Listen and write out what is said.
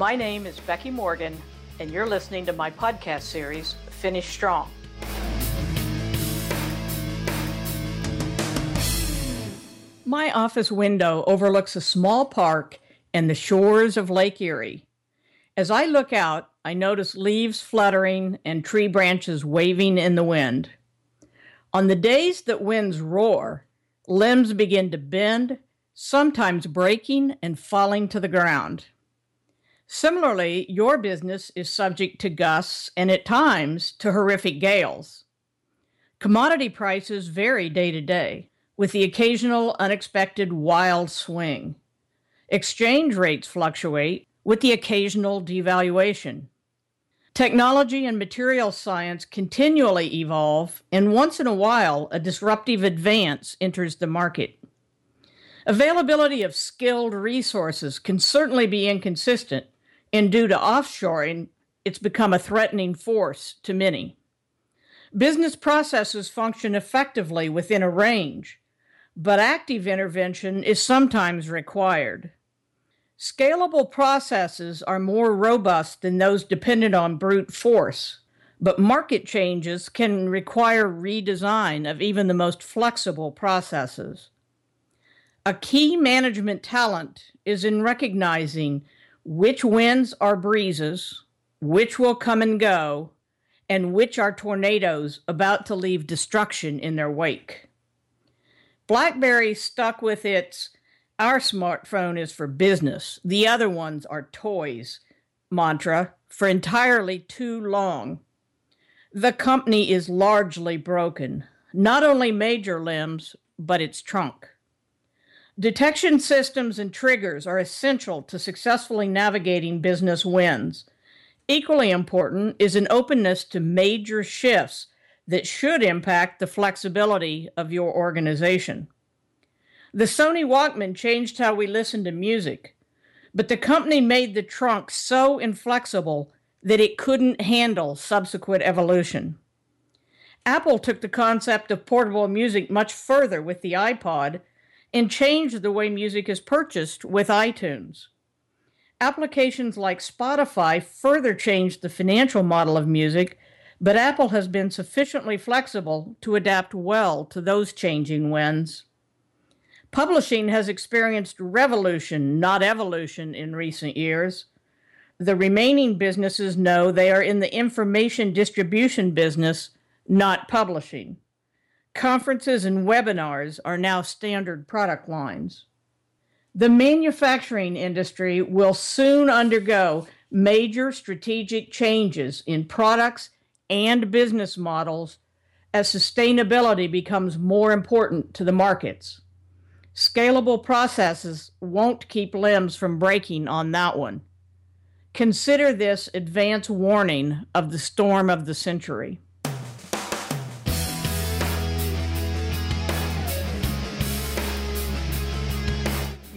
My name is Becky Morgan, and you're listening to my podcast series, Finish Strong. My office window overlooks a small park and the shores of Lake Erie. As I look out, I notice leaves fluttering and tree branches waving in the wind. On the days that winds roar, limbs begin to bend, sometimes breaking and falling to the ground. Similarly, your business is subject to gusts and at times to horrific gales. Commodity prices vary day to day, with the occasional unexpected wild swing. Exchange rates fluctuate with the occasional devaluation. Technology and material science continually evolve, and once in a while, a disruptive advance enters the market. Availability of skilled resources can certainly be inconsistent, and due to offshoring, it's become a threatening force to many. Business processes function effectively within a range, but active intervention is sometimes required. Scalable processes are more robust than those dependent on brute force, but market changes can require redesign of even the most flexible processes. A key management talent is in recognizing which winds are breezes, which will come and go, and which are tornadoes about to leave destruction in their wake. BlackBerry stuck with its our smartphone is for business, the other ones are toys mantra for entirely too long. The company is largely broken, not only major limbs, but its trunk. Detection systems and triggers are essential to successfully navigating business winds. Equally important is an openness to major shifts that should impact the flexibility of your organization. The Sony Walkman changed how we listen to music, but the company made the trunk so inflexible that it couldn't handle subsequent evolution. Apple took the concept of portable music much further with the iPod and changed the way music is purchased with iTunes. Applications like Spotify further changed the financial model of music, but Apple has been sufficiently flexible to adapt well to those changing winds. Publishing has experienced revolution, not evolution, in recent years. The remaining businesses know they are in the information distribution business, not publishing. Conferences and webinars are now standard product lines. The manufacturing industry will soon undergo major strategic changes in products and business models as sustainability becomes more important to the markets. Scalable processes won't keep limbs from breaking on that one. Consider this advance warning of the storm of the century.